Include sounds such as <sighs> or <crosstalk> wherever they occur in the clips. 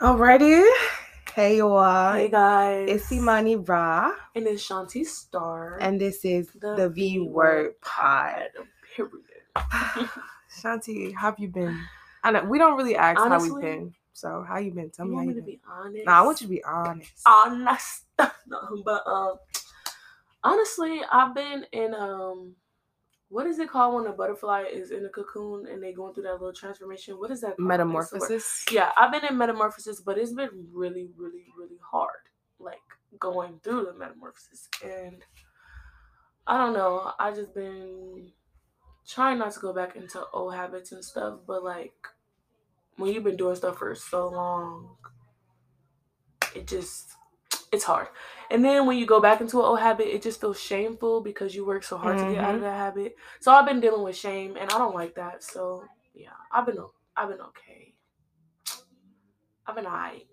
Alrighty. Hey y'all. Hey guys, It's Imani Ra, and it's Shanti Star and this is the, V Word Pod. Period. <sighs> <laughs> Shanti, how have you been? I know we don't really ask how we've been. So how you been? Tell You me how want you me to been. be honest? Nah, I want you to be honest. honest. no, <laughs> but um, honestly, I've been in um, what is it called when a butterfly is in a cocoon and they going through that little transformation? What is that? called? What's the word? Metamorphosis. Yeah, I've been in metamorphosis, but it's been really, really, really hard. Like going through the metamorphosis, and I don't know. I just been trying not to go back into old habits and stuff, but like when you've been doing stuff for so long, it just it's hard. And then when you go back into an old habit, it just feels shameful because you work so hard to get out of Mhm. that habit. So I've been dealing with shame, and I don't like that. So yeah, I've been I've been okay. I've been alright.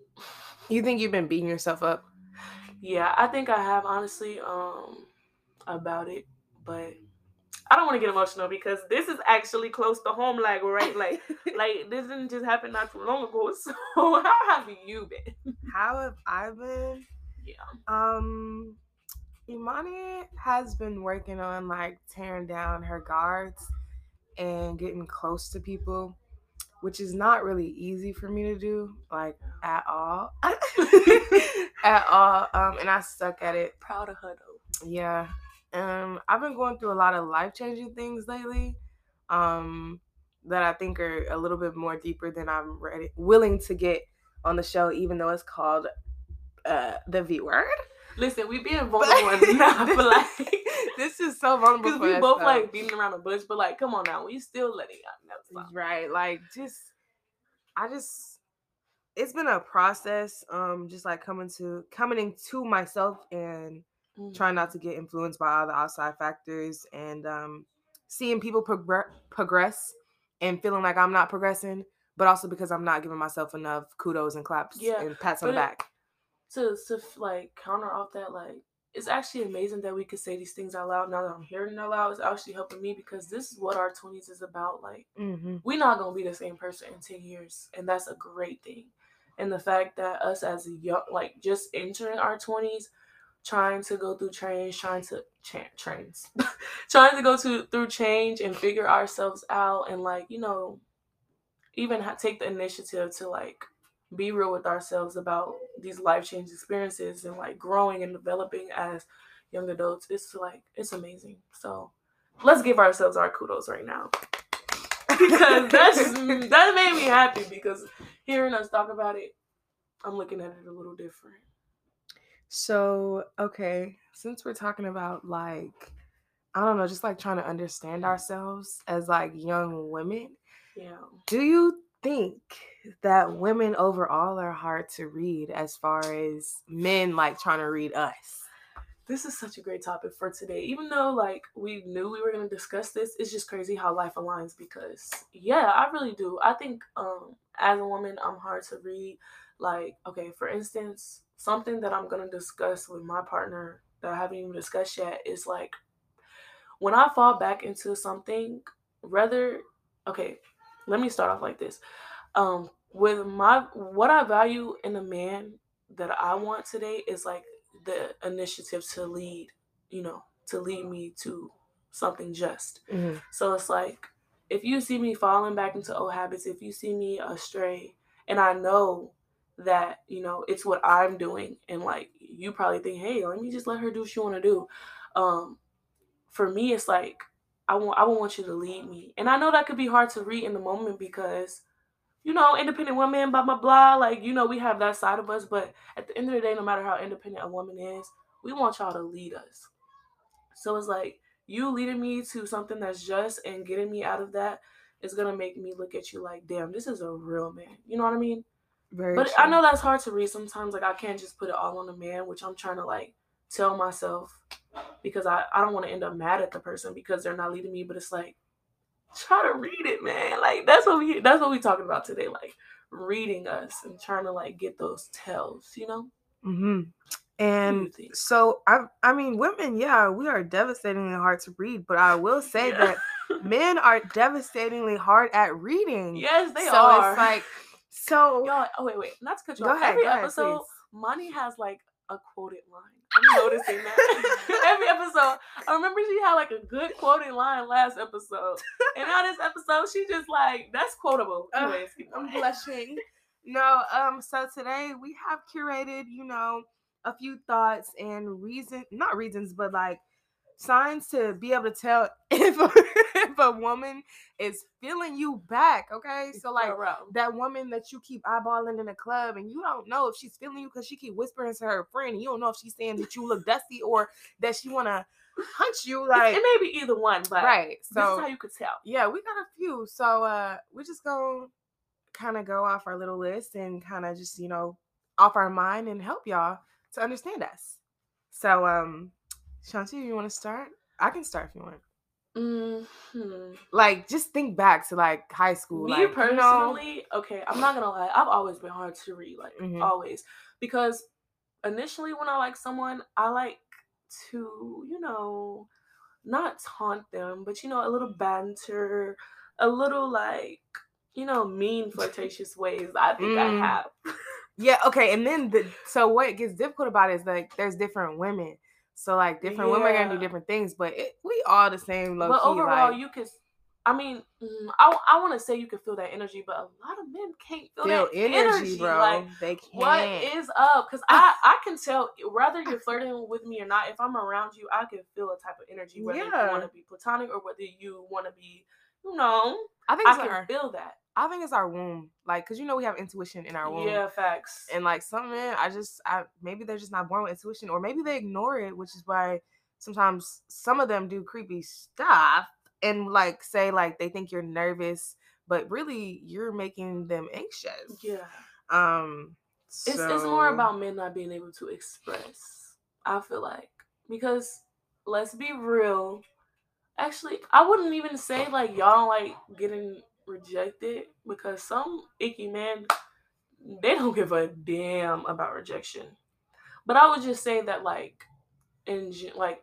You think you've been beating yourself up? Yeah, I think I have honestly um about it, but I don't want to get emotional because this is actually close to home, like right, like <laughs> like this didn't just happen not too long ago. <laughs> So how have you been? how have I been? Yeah. Um, Imani has been working on like tearing down her guards and getting close to people, which is not really easy for me to do, like at all. <laughs> <laughs> at all. Um, and I suck at it. Proud of her though. Yeah. Um, I've been going through a lot of life changing things lately. Um, that I think are a little bit more deeper than I'm ready willing to get on the show, even though it's called uh the V word. Listen, we being vulnerable enough, but like <laughs> this is so vulnerable because we both though. like beating around the bush, but like, come on now, we still letting y'all know right like just i just it's been a process um just like coming to coming into myself and Mm. trying not to get influenced by all the outside factors and um seeing people progress progress and feeling like i'm not progressing but also because i'm not giving myself enough kudos and claps Yeah, and pats on the but it- back to to like counter off that, like it's actually amazing that we could say these things out loud. Now that I'm hearing it out loud, it's actually helping me because this is what our twenties is about. Like mm-hmm. we're not gonna be the same person in ten years, and that's a great thing. And the fact that us as a young, like just entering our twenties, trying to go through change, trying to cha- trains, <laughs> trying to go to through change and figure ourselves out, and like you know, even ha- take the initiative to like be real with ourselves about these life change experiences and like growing and developing as young adults. It's like it's amazing. So let's give ourselves our kudos right now <laughs> because that's that made me happy because hearing us talk about it, I'm looking at it a little different. So, okay, since we're talking about like, I don't know, just like trying to understand ourselves as like young women, Yeah. do you think that women overall are hard to read as far as men like trying to read us? This is such a great topic for today. Even though like we knew we were gonna discuss this, it's just crazy how life aligns because yeah, I really do. I think um as a woman I'm hard to read. Like, okay, for instance, something that I'm gonna discuss with my partner that I haven't even discussed yet is like when I fall back into something, rather okay, let me start off like this. Um with my what I value in a man that I want today is like the initiative to lead, you know, to lead me to something just. Mhm. So it's like if you see me falling back into old habits, if you see me astray, and I know that, you know, it's what I'm doing, and like you probably think, hey, let me just let her do what she wanna do. Um, for me it's like I want I would want you to lead me. And I know that could be hard to read in the moment because you know, independent women, blah blah blah. Like, you know, we have that side of us, but at the end of the day, no matter how independent a woman is, we want y'all to lead us. So it's like you leading me to something that's just and getting me out of that is gonna make me look at you like, damn, this is a real man. You know what I mean? Very But I know that's hard to read sometimes. Like I can't just put it all on the man, which I'm trying to like tell myself because I, I don't want to end up mad at the person because they're not leading me. But it's like try to read it, man. Like that's what we that's what we talking about today. Like reading us and trying to like get those tells, you know? hmm you And so I I mean women, yeah, we are devastatingly hard to read, but I will say Yeah. that <laughs> men are devastatingly hard at reading. yes, they so are. So it's like <laughs> So Y'all, oh wait, wait, not to cut you Go off. ahead, Every ahead, episode, please. Monty has like a quoted line. I'm noticing that. <laughs> Every episode, I remember she had like a good quoted line last episode, and now this episode, she just like that's quotable. Anyways, keep I'm blushing. No, um, so today we have curated, you know, a few thoughts and reason not reasons, but like signs to be able to tell <laughs> if a, if a woman is feeling you back. Okay. So like that woman that you keep eyeballing in the club and you don't know if she's feeling you because she keep whispering to her friend and you don't know if she's saying that you look dusty or that she wanna hunch you like it may be either one, but right. this is So how you could tell. yeah, we got a few. So uh we're just gonna kind of go off our little list and kind of just, you know, off our mind and help y'all to understand us. So um Shanti, you want to start? I can start if you want. hmm Like just think back to like high school. Me like, you know- personally, okay, I'm not gonna lie. I've always been hard to read, like Mhm. always, because initially when I like someone, I like to, you know, not taunt them, but you know, a little banter, a little like, you know, mean flirtatious ways. I think Mm. I have. <laughs> Yeah, okay. And then the so what gets difficult about it is like there's different women. So like different women are gonna do different things, but it, we all the same low but key. overall, like, you could. I mean, mm, I I want to say you can feel that energy, but a lot of men can't feel, feel that energy, bro. Like, they can't. What is up? Because I <laughs> I can tell whether you're flirting with me or not. If I'm around you, I can feel a type of energy whether Yeah. you want to be platonic or whether you want to be, you know, I think I it's can feel that. I think it's our womb, like, cause you know we have intuition in our womb. Yeah, facts. And like some men, I just, I maybe they're just not born with intuition, or maybe they ignore it, which is why sometimes some of them do creepy stuff and like say like they think you're nervous, but really you're making them anxious. yeah, Um. it's it's more about men not being able to express. I feel like because let's be real. Actually, I wouldn't even say like y'all don't like getting rejected because some icky men they don't give a damn about rejection. But I would just say that like in like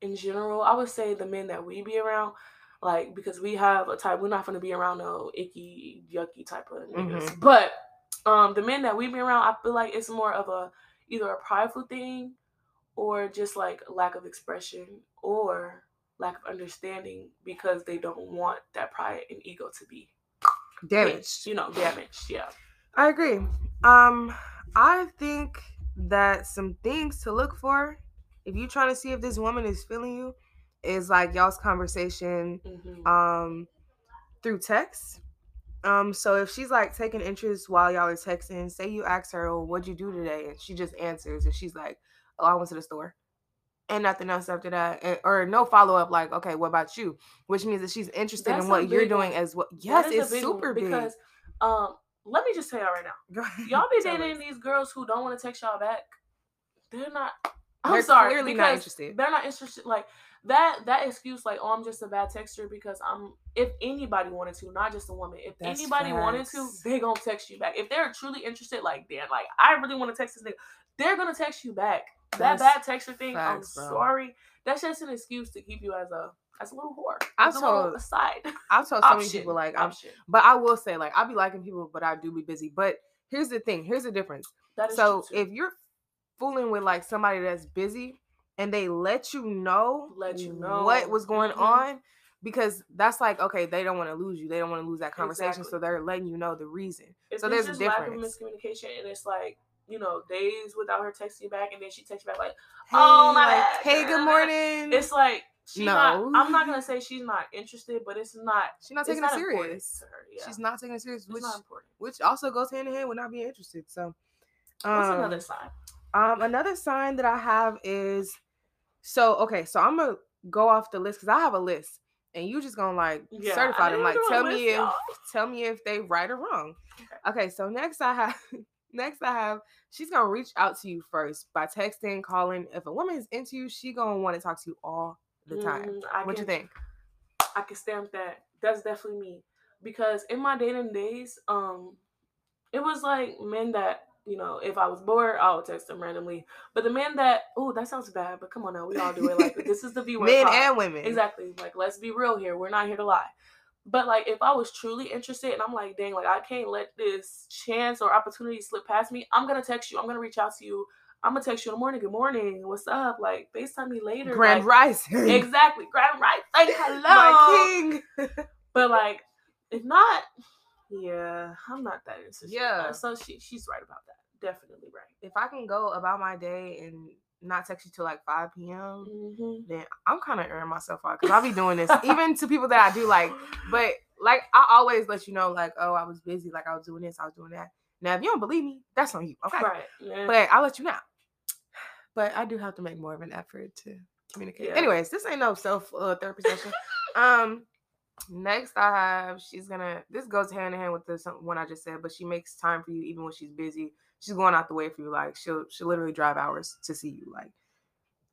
in general, I would say the men that we be around, like because we have a type, we're not gonna be around no icky, yucky type of niggas. Mhm. But um, the men that we be around, I feel like it's more of a either a prideful thing, or just like lack of expression, or lack of understanding because they don't want that pride and ego to be damaged. you know, damaged. Yeah. I agree. Um, I think that some things to look for if you're trying to see if this woman is feeling you is like y'all's conversation hmm um through text. Um, so if she's like taking interest while y'all are texting, say you ask her, "Oh, what'd you do today?" and she just answers, and she's like, "Oh, I went to the store," and nothing else after that, and, or no follow up, like, "Okay, what about you?" Which means that she's interested That's in what you're doing one. as well. Yes, it's big super big. because um let me just tell y'all right now. Y'all be dating us. these girls who don't want to text y'all back. They're not I'm They're sorry. clearly not interested. They're not interested. Like that that excuse, like, oh, I'm just a bad texter because I'm if anybody wanted to, not just a woman, if That's anybody wanted to, they gonna text you back. If they're truly interested, like damn, like I really want to text this nigga, they're gonna text you back. That That's bad texter thing, facts, I'm bro. sorry. That's just an excuse to keep you as a as a little whore. I told- aside. I've told so many people like I'm option. But I will say, like, I be liking people, but I do be busy. But here's the thing. Here's the difference. That is So if you're fooling with like somebody that's busy and they let you know, Let you know. what was going Mhm. on, because that's like okay, they don't want to lose you. They don't want to lose that conversation, so they're letting you know the reason. If so there's a just lack of difference. miscommunication and it's like you know days without her texting you back and then she texts you back like Hey, Oh, my like, hey, good morning. it's like she's No. not i'm not gonna <laughs> say she's not interested but it's not She's not taking not it serious. yeah. She's not taking it serious, it's which not important which also goes hand in hand with not being interested. So, what's um, another sign Um, another sign that I have is so okay. So I'm gonna go off the list because I have a list, and you just gonna like Yeah, certify them. Like tell me if y'all. tell me if they right or wrong. Okay. Okay. So next I have <laughs> next I have she's gonna reach out to you first by texting, calling. If a woman is into you, she gonna want to talk to you all the time. Mm, what you think? I can stamp that. That's definitely me. Because in my dating days, um, it was like men that, you know, if I was bored, I would text them randomly. But the men that, oh, that sounds bad, but come on now, we all do it. Like this is the V word. Men pod. and women. Exactly. Like let's be real here. We're not here to lie. But like if I was truly interested and I'm like, dang, like I can't let this chance or opportunity slip past me, I'm gonna text you. I'm gonna reach out to you. I'm gonna text you in the morning. Good morning. What's up? Like FaceTime me later. Grand like, rising. <laughs> Exactly. Grand right. Say hello. My king. <laughs> But like, if not, yeah, I'm not that interested. Yeah. Uh, so she she's right about that. Definitely right. if I can go about my day and not text you till like 5 p.m., Mm-hmm. then I'm kind of airing myself out because I'll be doing this even to people that I do like. But like, I always let you know, like, oh, I was busy, like I was doing this, I was doing that. Now, if you don't believe me, that's on you, okay? Right. Yeah. But I'll let you know. But I do have to make more of an effort to communicate. Yeah. Anyways, this ain't no self uh, therapy session. um, next I have she's gonna. This goes hand in hand with the one I just said, but she makes time for you even when she's busy. She's going out the way for you. Like she'll she'll literally drive hours to see you. Like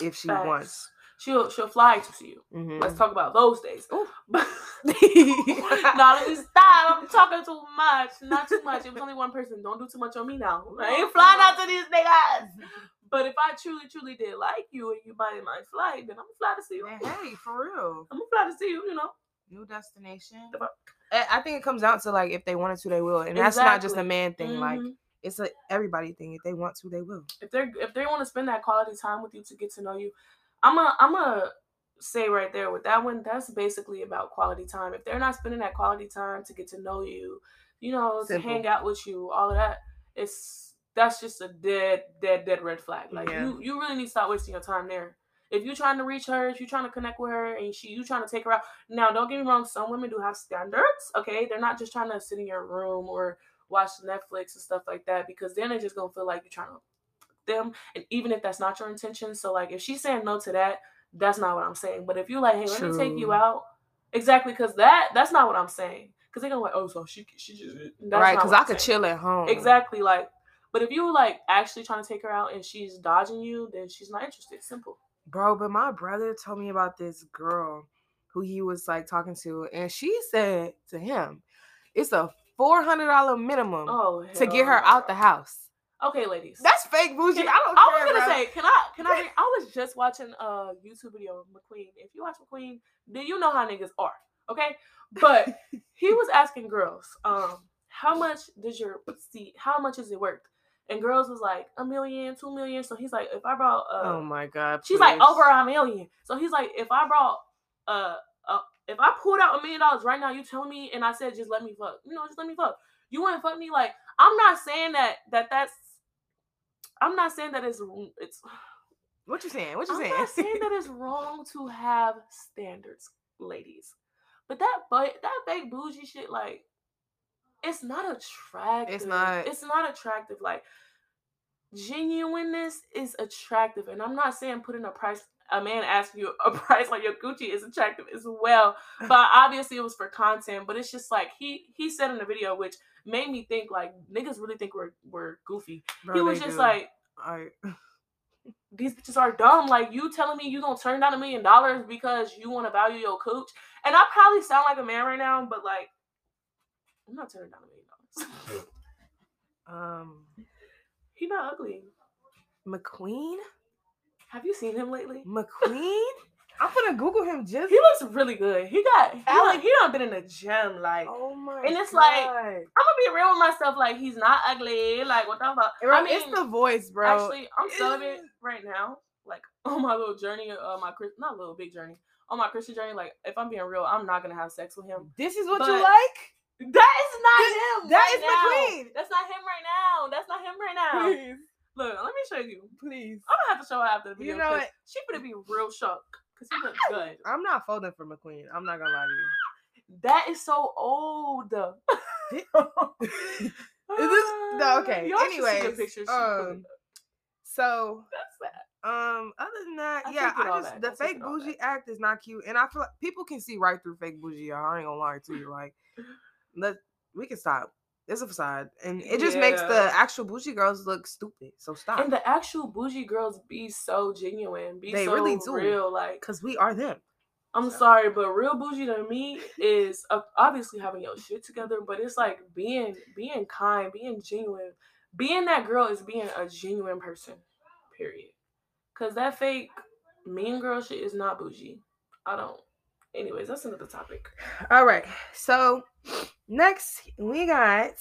if she Facts. wants. she'll she'll fly to see you. Mhm. Let's talk about those days. But let me stop. I'm talking too much. Not too much. It was only one person. Don't do too much on me now. I ain't flying out to these niggas. <laughs> But if I truly, truly did like you and you buy my flight, then I'm gonna fly to see you. Man, hey, for real. I'm gonna fly to see you. You know. New destination. I think it comes down to like if they wanted to, they will, and that's not just a man thing. Like Mhm. It's a everybody thing. If they want to, they will. if they're if they want to spend that quality time with you to get to know you, I'm a I'm a say right there with that one. That's basically about quality time. If they're not spending that quality time to get to know you, you know, to hang out with you, all of that, it's that's just a dead dead dead red flag. Like Yeah. you you really need to stop wasting your time there. If you're trying to reach her, if you're trying to connect with her, and she you trying to take her out. Now, don't get me wrong. Some women do have standards. Okay, they're not just trying to sit in your room or watch Netflix and stuff like that because then they're just gonna feel like you're trying to them. And even if that's not your intention, so like if she's saying no to that, that's not what I'm saying. But if you're like, hey, let me take you out, exactly, because that that's not what I'm saying. Because they're gonna like, oh, so she she just right? Because I I'm could saying. chill at home. Exactly, like. But if you like actually trying to take her out and she's dodging you, then she's not interested. Simple. Bro, but my brother told me about this girl who he was like talking to, and she said to him, it's a four hundred dollar minimum Oh, to get her out the house. Okay, ladies. That's fake bougie. Can- I don't I was gonna say, can I can I <laughs> I was just watching a YouTube video of McQueen. If you watch McQueen, then you know how niggas are. Okay? But <laughs> he was asking girls, um, how much does your see how much is it worth? And girls was like a million, two million. So he's like, if I brought uh oh my god. she's like over a million. So he's like, if I brought uh uh if I pulled out a million dollars right now, you telling me and I said just let me fuck. You know, just let me fuck. You to fuck me? Like, I'm not saying that that that's I'm not saying that it's it's What you saying? What you saying? I'm saying? not saying that <laughs> it's wrong to have standards, ladies. But that but that fake bougie shit, like, it's not attractive. It's not. It's not attractive. Like, genuineness is attractive, and I'm not saying putting a price. A man asking you a <laughs> price on your Gucci is attractive as well, <laughs> but obviously it was for content. But it's just like he he said in the video, which made me think like niggas really think we're we're goofy. Bro, he was just do. like, I, <laughs> these bitches are dumb. Like you telling me you gonna turn down a million dollars because you want to value your coach? And I probably sound like a man right now, but like I'm not turning down a million dollars. um he not ugly. McQueen? Have you seen him lately? McQueen? <laughs> I'm gonna Google him just He looks really good. He got he like he done been in the gym. Like Oh my And it's like, I'm gonna be real with myself. Like he's not ugly. Like what the fuck? I mean, it's the voice, bro. Actually, I'm It celibate right now. Like <laughs> on my little journey, uh, my not little big journey, on my Christian journey. Like if I'm being real, I'm not gonna have sex with him. this is what but- you like? That is not This- him. that right is. McQueen. That's not him right now. That's not him right now. Please, Look, let me show you. please. I'm gonna have to show her after the video. You know what? She gonna be real shocked because he looks <laughs> good. I'm not folding for McQueen. I'm not gonna lie to you. That is so old. <laughs> <laughs> Is this no okay? Y'all should see the picture she um, so That's sad. um, other than that, I yeah, take it all I just back. the I fake bougie act is not cute, and I feel like people can see right through fake bougie. Y'all. I ain't gonna lie to you. Like, let we can stop. It's a facade, and it just makes the actual bougie girls look stupid. So stop, And the actual bougie girls be so genuine, be They so really do. real. Like because we are them. I'm So- sorry, but real bougie to me is uh, obviously having your shit together, but it's like being being kind, being genuine. Being that girl is being a genuine person. Period. Cause that fake mean girl shit is not bougie. I don't. Anyways, that's another topic. All right. So next we got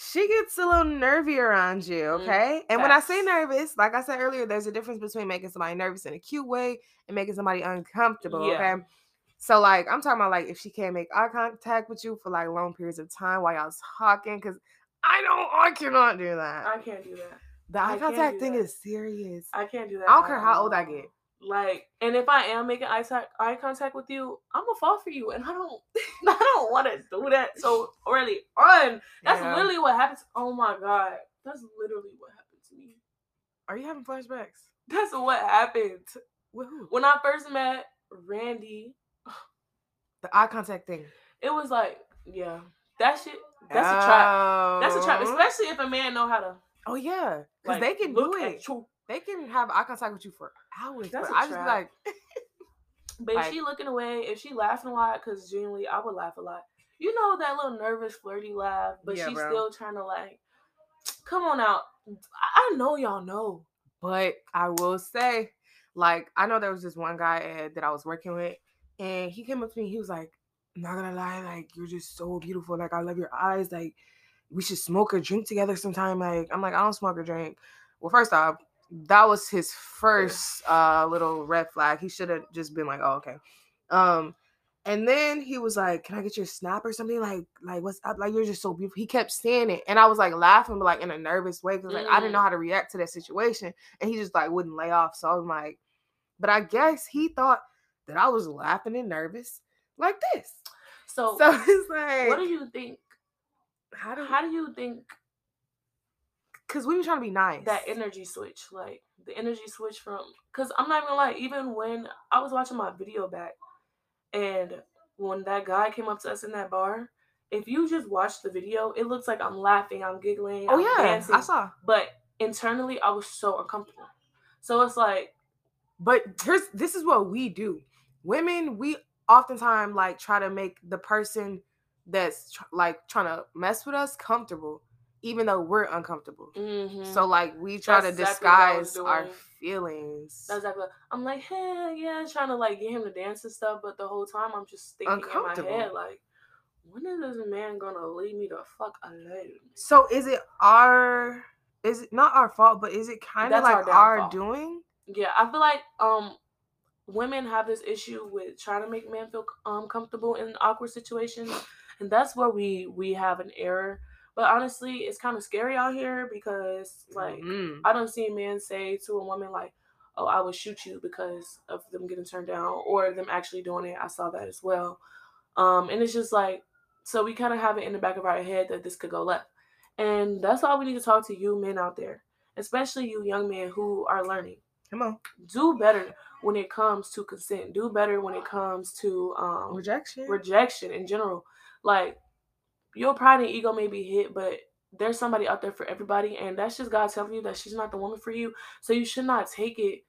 she gets a little nervy around you, Mm, okay? and when I say nervous, like I said earlier, there's a difference between making somebody nervous in a cute way and making somebody uncomfortable, Yeah. okay? So like I'm talking about like if she can't make eye contact with you for like long periods of time while y'all talking, because I don't I cannot do that. I can't do that. the eye can't contact thing that. is serious. I can't do that. I don't care how old I get. Like, and if I am making eye, eye contact with you, I'm gonna fall for you, and I don't, <laughs> I don't want to do that so early on. That's Yeah. literally what happens. Oh my god, that's literally what happened to me. Are you having flashbacks? That's what happened when I first met Randy. <sighs> The eye contact thing. It was like, yeah, that shit. That's a trap. That's a trap, Oh. especially if a man know how to. Oh yeah, because Like, they can do it. you. They can have eye contact with you for hours. That's but a I just trap. like, <laughs> But if she looking away, if she laughing a lot, because genuinely I would laugh a lot. You know that little nervous, flirty laugh, but Yeah, she's bro. still trying to like, come on out. I I know y'all know. but I will say, like, I know there was this one guy Ed, that I was working with, and he came up to me. He was like, "I'm not gonna lie, like, you're just so beautiful. Like, I love your eyes. Like, we should smoke or drink together sometime." Like, I'm like, I don't smoke or drink. Well, first off, that was his first uh little red flag. He should have just been like, "Oh, okay." Um, and then he was like, "Can I get your snap or something?" Like, like what's up? Like, you're just so beautiful. He kept saying it, and I was like laughing, but like in a nervous way because like I didn't know how to react to that situation, and he just like wouldn't lay off. So I was like, but I guess he thought that I was laughing and nervous like this. So, So <laughs> it's like, what do you think? how do How do you think because we were trying to be nice. that energy switch, like the energy switch from? Because I'm not even like, even when I was watching my video back, and when that guy came up to us in that bar. If you just watch the video, it looks like I'm laughing, I'm giggling, oh I'm yeah, dancing. I saw. but internally I was so uncomfortable. So it's like, But here's this is what we do. Women, we oftentimes like try to make the person that's tr- like trying to mess with us comfortable, even though we're uncomfortable. mhm. So like we try That's to exactly what I was disguise our feelings. that's exactly. what- I'm like, hey, yeah, trying to like get him to dance and stuff, but the whole time I'm just thinking in my head like, when is this man gonna leave me the fuck alone? So is it our is it not our fault, but is it kind of That's our like our, doing? Yeah, I feel like um, women have this issue with trying to make men feel um comfortable in awkward situations, and that's where we we have an error. But honestly, it's kind of scary out here because like. Mm. I don't see a man say to a woman like, "Oh, I would shoot you because of them getting turned down or them actually doing it." I saw that as well, um, and it's just like, so we kind of have it in the back of our head that this could go left, and that's why we need to talk to you men out there, especially you young men who are learning. Come on, Do better when it comes to consent. Do better when it comes to um, rejection. rejection in general. Like your pride and ego may be hit, but there's somebody out there for everybody, and that's just God telling you that she's not the woman for you. So you should not take it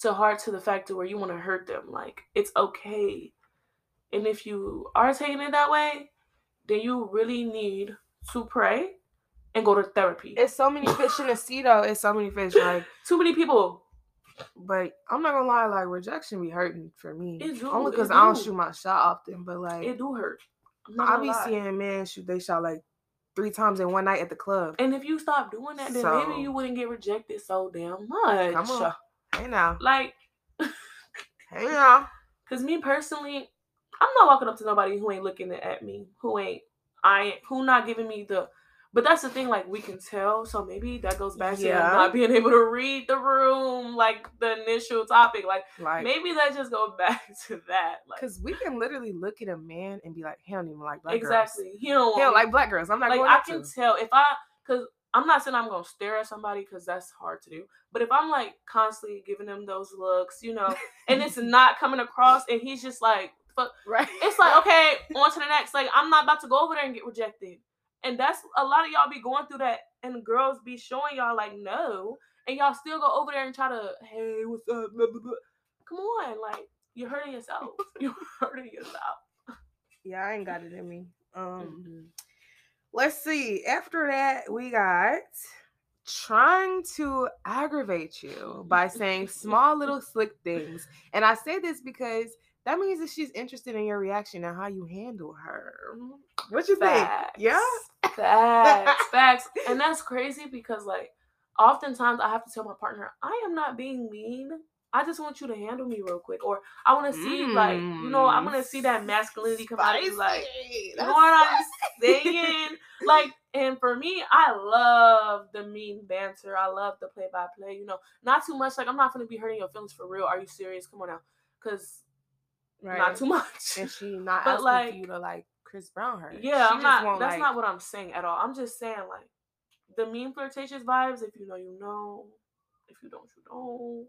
to heart to the fact to where you want to hurt them. Like it's okay, and if you are taking it that way, then you really need to pray and go to therapy. it's so many fish in the sea though. It's so many fish. Like, <laughs> Too many people. but I'm not gonna lie, like rejection be hurting for me. It do, Only because I don't shoot my shot often, but like It do hurt. Not I be lie. seeing men shoot they shot like three times in one night at the club. And if you stop doing that, then So- maybe you wouldn't get rejected so damn much. Come on. Hey now, Like, hey now. <laughs> cause me personally, I'm not walking up to nobody who ain't looking at me, who ain't I ain't who not giving me the but that's the thing, like we can tell. So maybe that goes back to Yeah. them not being able to read the room, like the initial topic. Like Like, maybe that just go <laughs> back to that. Like because we can literally look at a man and be like, he don't even like black girls. exactly. He don't He don't like black girls. I'm not like going I to. can tell if I because I'm not saying I'm gonna stare at somebody because that's hard to do. But if I'm like constantly giving them those looks, you know, and it's <laughs> not coming across, and he's just like, fuck, right. it's like okay, on to the next. Like I'm not about to go over there and get rejected, and that's a lot of y'all be going through that, and girls be showing y'all like no, and y'all still go over there and try to hey, what's up? Blah, blah, blah. Come on, like you're hurting yourself. <laughs> You're hurting yourself. Yeah, I ain't got it in me. Um, Mhm. let's see. After that, we got trying to aggravate you by saying small little <laughs> slick things. And I say this because that means that she's interested in your reaction and how you handle her. What you Facts. think? Yeah. Facts, facts. And that's crazy because like oftentimes I have to tell my partner, I am not being mean. I just want you to handle me real quick. Or I want to see like, you know, I want to see that mmm, masculinity come out of you. Like, you know what I'm <laughs> saying? like, and for me, I love the mean banter. I love the play by play. You know, not too much. Like, I'm not gonna be hurting your feelings for real. Are you serious? Come on now, because Right. not too <laughs> much. and she not But, asking like- for you to like Chris Brown her. Yeah, She I'm not. That's like- not what I'm saying at all. I'm just saying like the mean flirtatious vibes. If you know, you know. If you don't, you don't.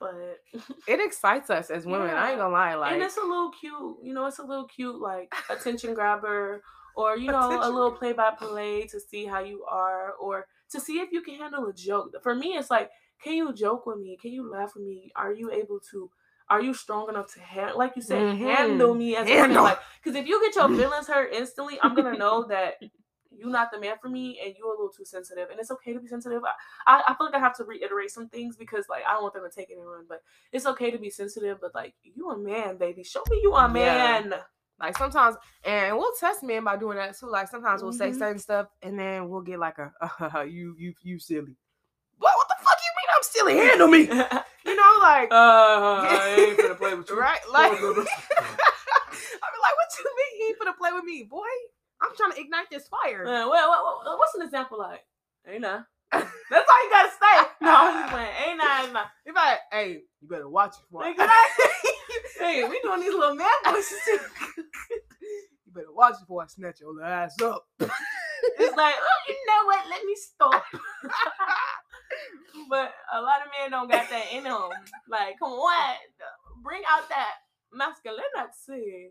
But <laughs> It excites us as women. I ain't gonna lie. Like and it's a little cute. You know, it's a little cute like attention grabber, or you know, a little play by play to see how you are, or to see if you can handle a joke. For me, it's like, can you joke with me? Can you laugh with me? Are you able to? Are you strong enough to handle, like you said, Mhm. handle me as a woman? Handle. Like, because if you get your <laughs> feelings hurt instantly, I'm gonna know that you're not the man for me, and you're a little too sensitive. And it's okay to be sensitive. I, I, I feel like I have to reiterate some things because, like, I don't want them to take it and run. But it's okay to be sensitive. But like, you a man, baby. Show me you a Yeah. man. Like sometimes, and we'll test men by doing that too. Like sometimes we'll say Mhm. certain stuff, and then we'll get like a <laughs> you you you silly. What what the fuck you mean I'm silly? Handle me. <laughs> uh, like I ain't gonna play with you. right? Like No, no, no. I be like, what you mean you ain't gonna play with me, boy? I'm trying to ignite this fire. Uh, what, what, what- what's an example like? Ain't nah. <laughs> That's all you gotta say. <laughs> No, I'm just playing. Ain't nah, ain't nah. If I, hey, you better watch it. boy. Exactly. <laughs> Hey, we doing these little man voices too. you better watch it before I snatch your ass up. It's like, oh, you know what? Let me stop. But a lot of men don't got that in them. Like, come on, bring out that masculinity.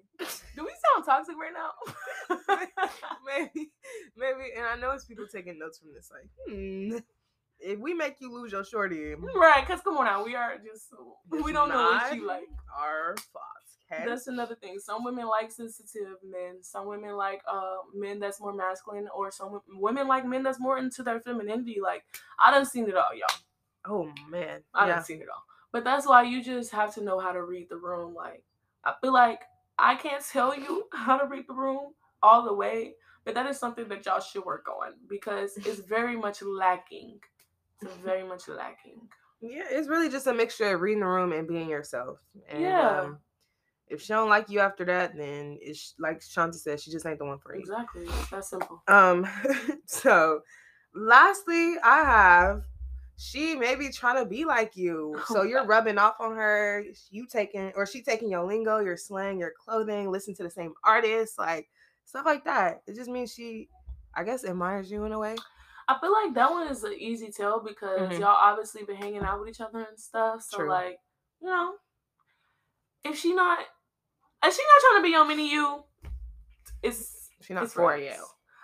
Do we sound toxic right now? <laughs> maybe, maybe, and I know it's people taking notes from this. Like, hmm, if we make you lose your shorty, right? Because come on now, we are just we don't know what you like. our thoughts. Okay? That's another thing. Some women like sensitive men. Some women like uh men that's more masculine, or some women like men that's more into their femininity. Like I done seen it all, y'all. Oh man, I yeah. done seen it all. But that's why you just have to know how to read the room. Like I feel like I can't <laughs> tell you how to read the room all the way, but that is something that y'all should work on because it's <laughs> very much lacking. It's very much lacking. Yeah, it's really just a mixture of reading the room and being yourself. And, Yeah. Um, if she don't like you after that, then it's like Shanti said, she just ain't the one for you. Exactly. That's simple. Um, <laughs> so lastly, I have she may be trying to be like you. Oh, So you're rubbing off on her. You taking or she taking your lingo, your slang, your clothing, listen to the same artists, like stuff like that. It just means she I guess admires you in a way. I feel like that one is an easy tell because Mhm. y'all obviously been hanging out with each other and stuff. So True. like, you know, if she not if she not trying to be your mini you, it's She not it's for you.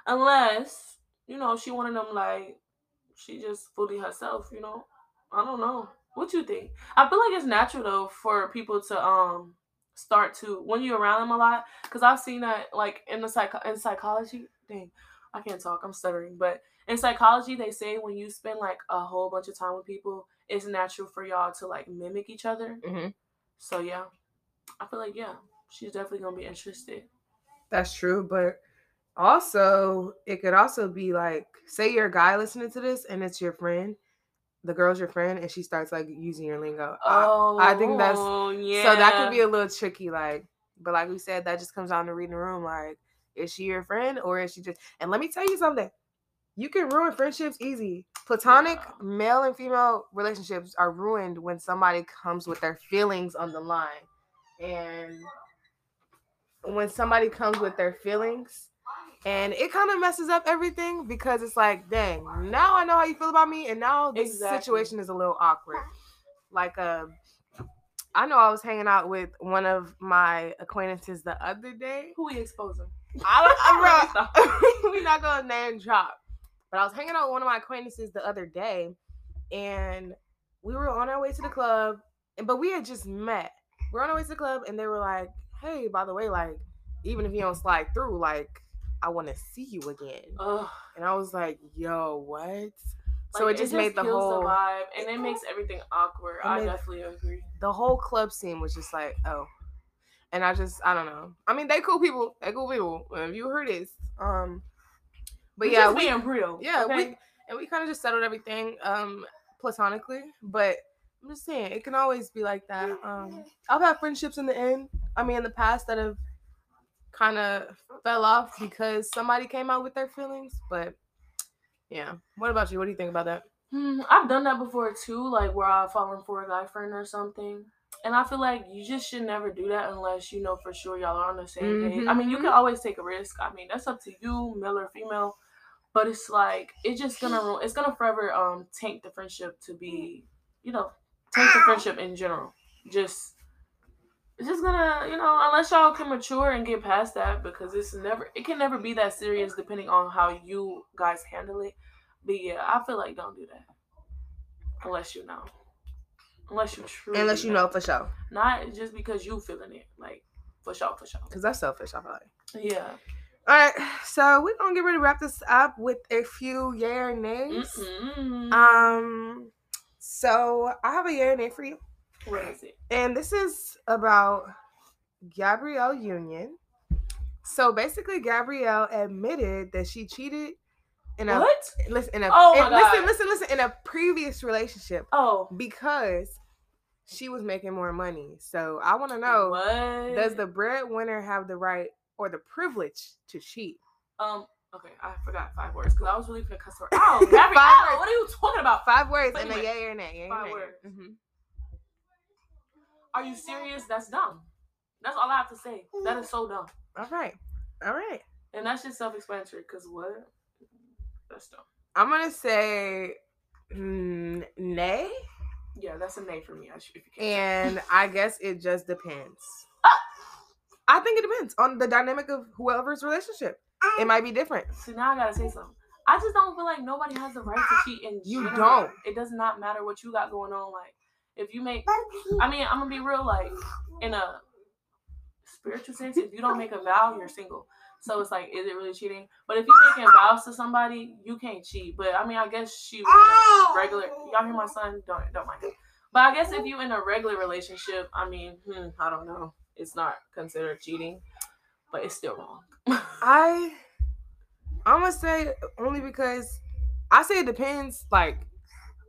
Unless, you know, she one of them like she just fully herself, you know. I don't know. What you think? I feel like it's natural though for people to um start to when you're around them a lot because I've seen that like in the psych in psychology. Dang, I can't talk. I'm stuttering. But in psychology, they say when you spend like a whole bunch of time with people, it's natural for y'all to like mimic each other. hmm So yeah, I feel like yeah, she's definitely gonna be interested. That's true, but also it could also be like, say you're a guy listening to this and it's your friend, the girl's your friend, and she starts like using your lingo. I- Oh, I think that's- yeah. So that could be a little tricky, like, but like we said, that just comes down to reading the room. Like, is she your friend or is she just? And let me tell you something, you can ruin friendships easy. Platonic Yeah. male and female relationships are ruined when somebody comes with their feelings on the line, and when somebody comes with their feelings. And it kind of messes up everything because it's like, dang, now I know how you feel about me, and now this Exactly. situation is a little awkward. Like, uh, I know I was hanging out with one of my acquaintances the other day. Who we exposing? I don't, <laughs> I, bro, <laughs> we not gonna name drop, but I was hanging out with one of my acquaintances the other day, and we were on our way to the club, and but we had just met. We're on our way to the club, and they were like, "Hey, by the way, like, even if you don't slide through, like, I want to see you again." Ugh. And I was like, "Yo, what?" so Like, it just made the whole vibe, and it makes everything awkward. I definitely agree. the whole club scene was just like, "Oh, And I just I don't know. I mean, they cool people. They cool people. If you heard this, um, but We yeah, we being real. yeah okay? we and we kind of just settled everything um platonically. But I'm just saying it can always be like that. Um, I've had friendships in the end. I mean, in the past that have kind of fell off because somebody came out with their feelings. But yeah, what about you? What do you think about that? Hmm, I've done that before too, like where I've fallen for a guy friend or something. And I feel like you just should never do that unless you know for sure y'all are on the same page. I mean, you can Mhm. always take a risk. I mean, that's up to you, male or female. But it's like it's just gonna ruin. It's gonna forever um tank the friendship to be, you know, tank the friendship in general. Just it's just gonna, you know, unless y'all can mature and get past that because it's never it can never be that serious depending on how you guys handle it. But yeah, I feel like don't do that. Unless you know. Unless you truly Unless you know for sure, Not just because you feeling it. Like for sure, for sure. because that's selfish. I feel like. Yeah. All right, so we're gonna get ready to wrap this up with a few yay or nays. Mm-mm. Um, so I have a yay or nay for you, what is it? and this is about Gabrielle Union. So basically, Gabrielle admitted that she cheated in a What? listen in a Oh in- listen listen listen in a previous relationship Oh. because she was making more money. So I want to know: What? Does the breadwinner have the right or the privilege to cheat? um? Okay, I forgot five words because I was really gonna cuss her out. <laughs> Gabrielle, what are you talking about? Five words But and a yay or nay. Yay or five nay. words. Mhm. Are you serious? That's dumb. That's all I have to say. That is so dumb, All right, all right. and that's just self-explanatory. Cause what? That's dumb. I'm gonna say mm, nay, Yeah, that's a nay for me. I should, if you can. and I guess it just depends. I think it depends on the dynamic of whoever's relationship. It might be different. So now I gotta say something. I just don't feel like nobody has the right to cheat in You general. don't. It does not matter what you got going on. Like, if you make, I mean, I'm gonna be real. Like, in a spiritual sense, if you don't make a vow, you're single. So it's like, is it really cheating? But if you're making vows to somebody, you can't cheat. But I mean, I guess she was in a regular. Y'all hear my son? Don't don't mind it. But I guess if you in a regular relationship, I mean, hmm, I don't know. It's not considered cheating, but it's still wrong. <laughs> I I'm gonna say only because I say it depends. Like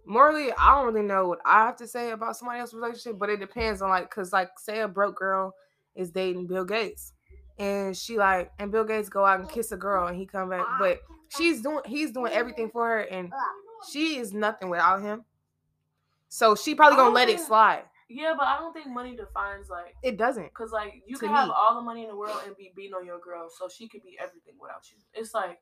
morally, I don't really know what I have to say about somebody else's relationship, but it depends on like, cause like say a broke girl is dating Bill Gates, and she like, and Bill Gates go out and kiss a girl, and he come back, but she's doing, he's doing everything for her, and she is nothing without him. So she probably gonna let it slide. Yeah, but I don't think money defines like It doesn't. Cause like you can have all the money in the world and be beating on your girl, so she could be everything without you. It's like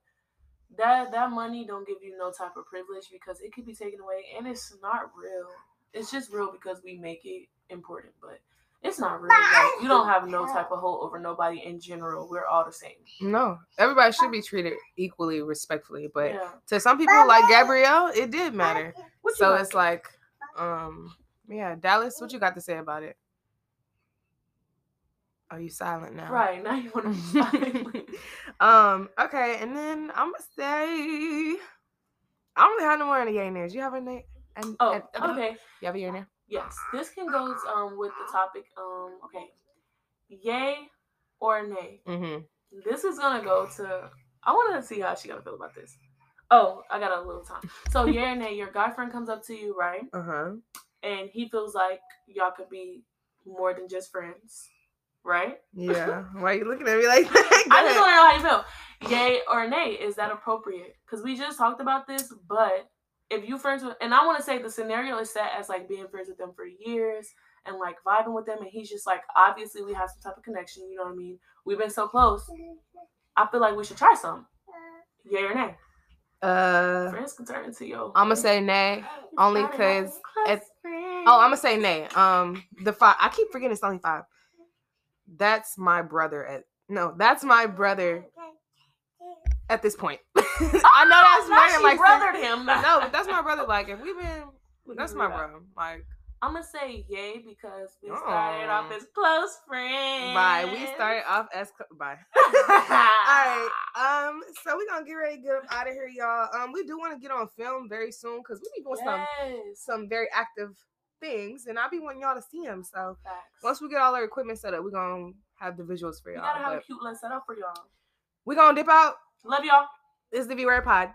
that that money don't give you no type of privilege because it could be taken away and it's not real. It's just real because we make it important, but it's not real. Like you don't have no type of hold over nobody in general. We're all the same. No, everybody should be treated equally, respectfully, but yeah. to some people like Gabrielle, it did matter. So got? it's like, um, yeah, Dallas, what you got to say about it? Are you silent now? right now you want to be <laughs> silent. Um, okay, and then I'm gonna say I don't have no more in the yay names. You have a name? And, Oh, and- okay. You have a yay name? Yes, this can go um with the topic. Um, okay, yay or nay. Mm-hmm. This is gonna go to. I want to see how she gonna feel about this. Oh, I got a little time. So <laughs> yeah, and nay, your guy friend comes up to you, right? Uh huh. And he feels like y'all could be more than just friends, right? Yeah. <laughs> Why are you looking at me like that? <laughs> I just want to know how you feel. Yay or nay? Is that appropriate? Because we just talked about this, but if you friends with, and I want to say the scenario is set as like being friends with them for years and like vibing with them, and he's just like, obviously we have some type of connection. You know what I mean? We've been so close. I feel like we should try some. Yay or nay? Uh, Friends can turn into. I'm gonna say nay, only because it's. Oh, I'm gonna say nay. Um, the five. I keep forgetting it's only five. That's my brother. At no, that's my brother at this point. <laughs> I know that's not weird. she Like brothered <laughs> him. no, but that's my brother. Like if we've been, that's my Yeah. bro. Like I'm gonna say yay because we started off Oh. as close friends. bye. We started off as cl- bye. <laughs> All right. Um. So we're gonna get ready to get up out of here, y'all. Um. We do want to get on film very soon because we be doing some some very active things, and I be wanting y'all to see them. So Facts. once we get all our equipment set up, we're gonna have the visuals for We y'all. gotta have a cute little setup for y'all. we gonna dip out. Love y'all. This is the V Word Pod.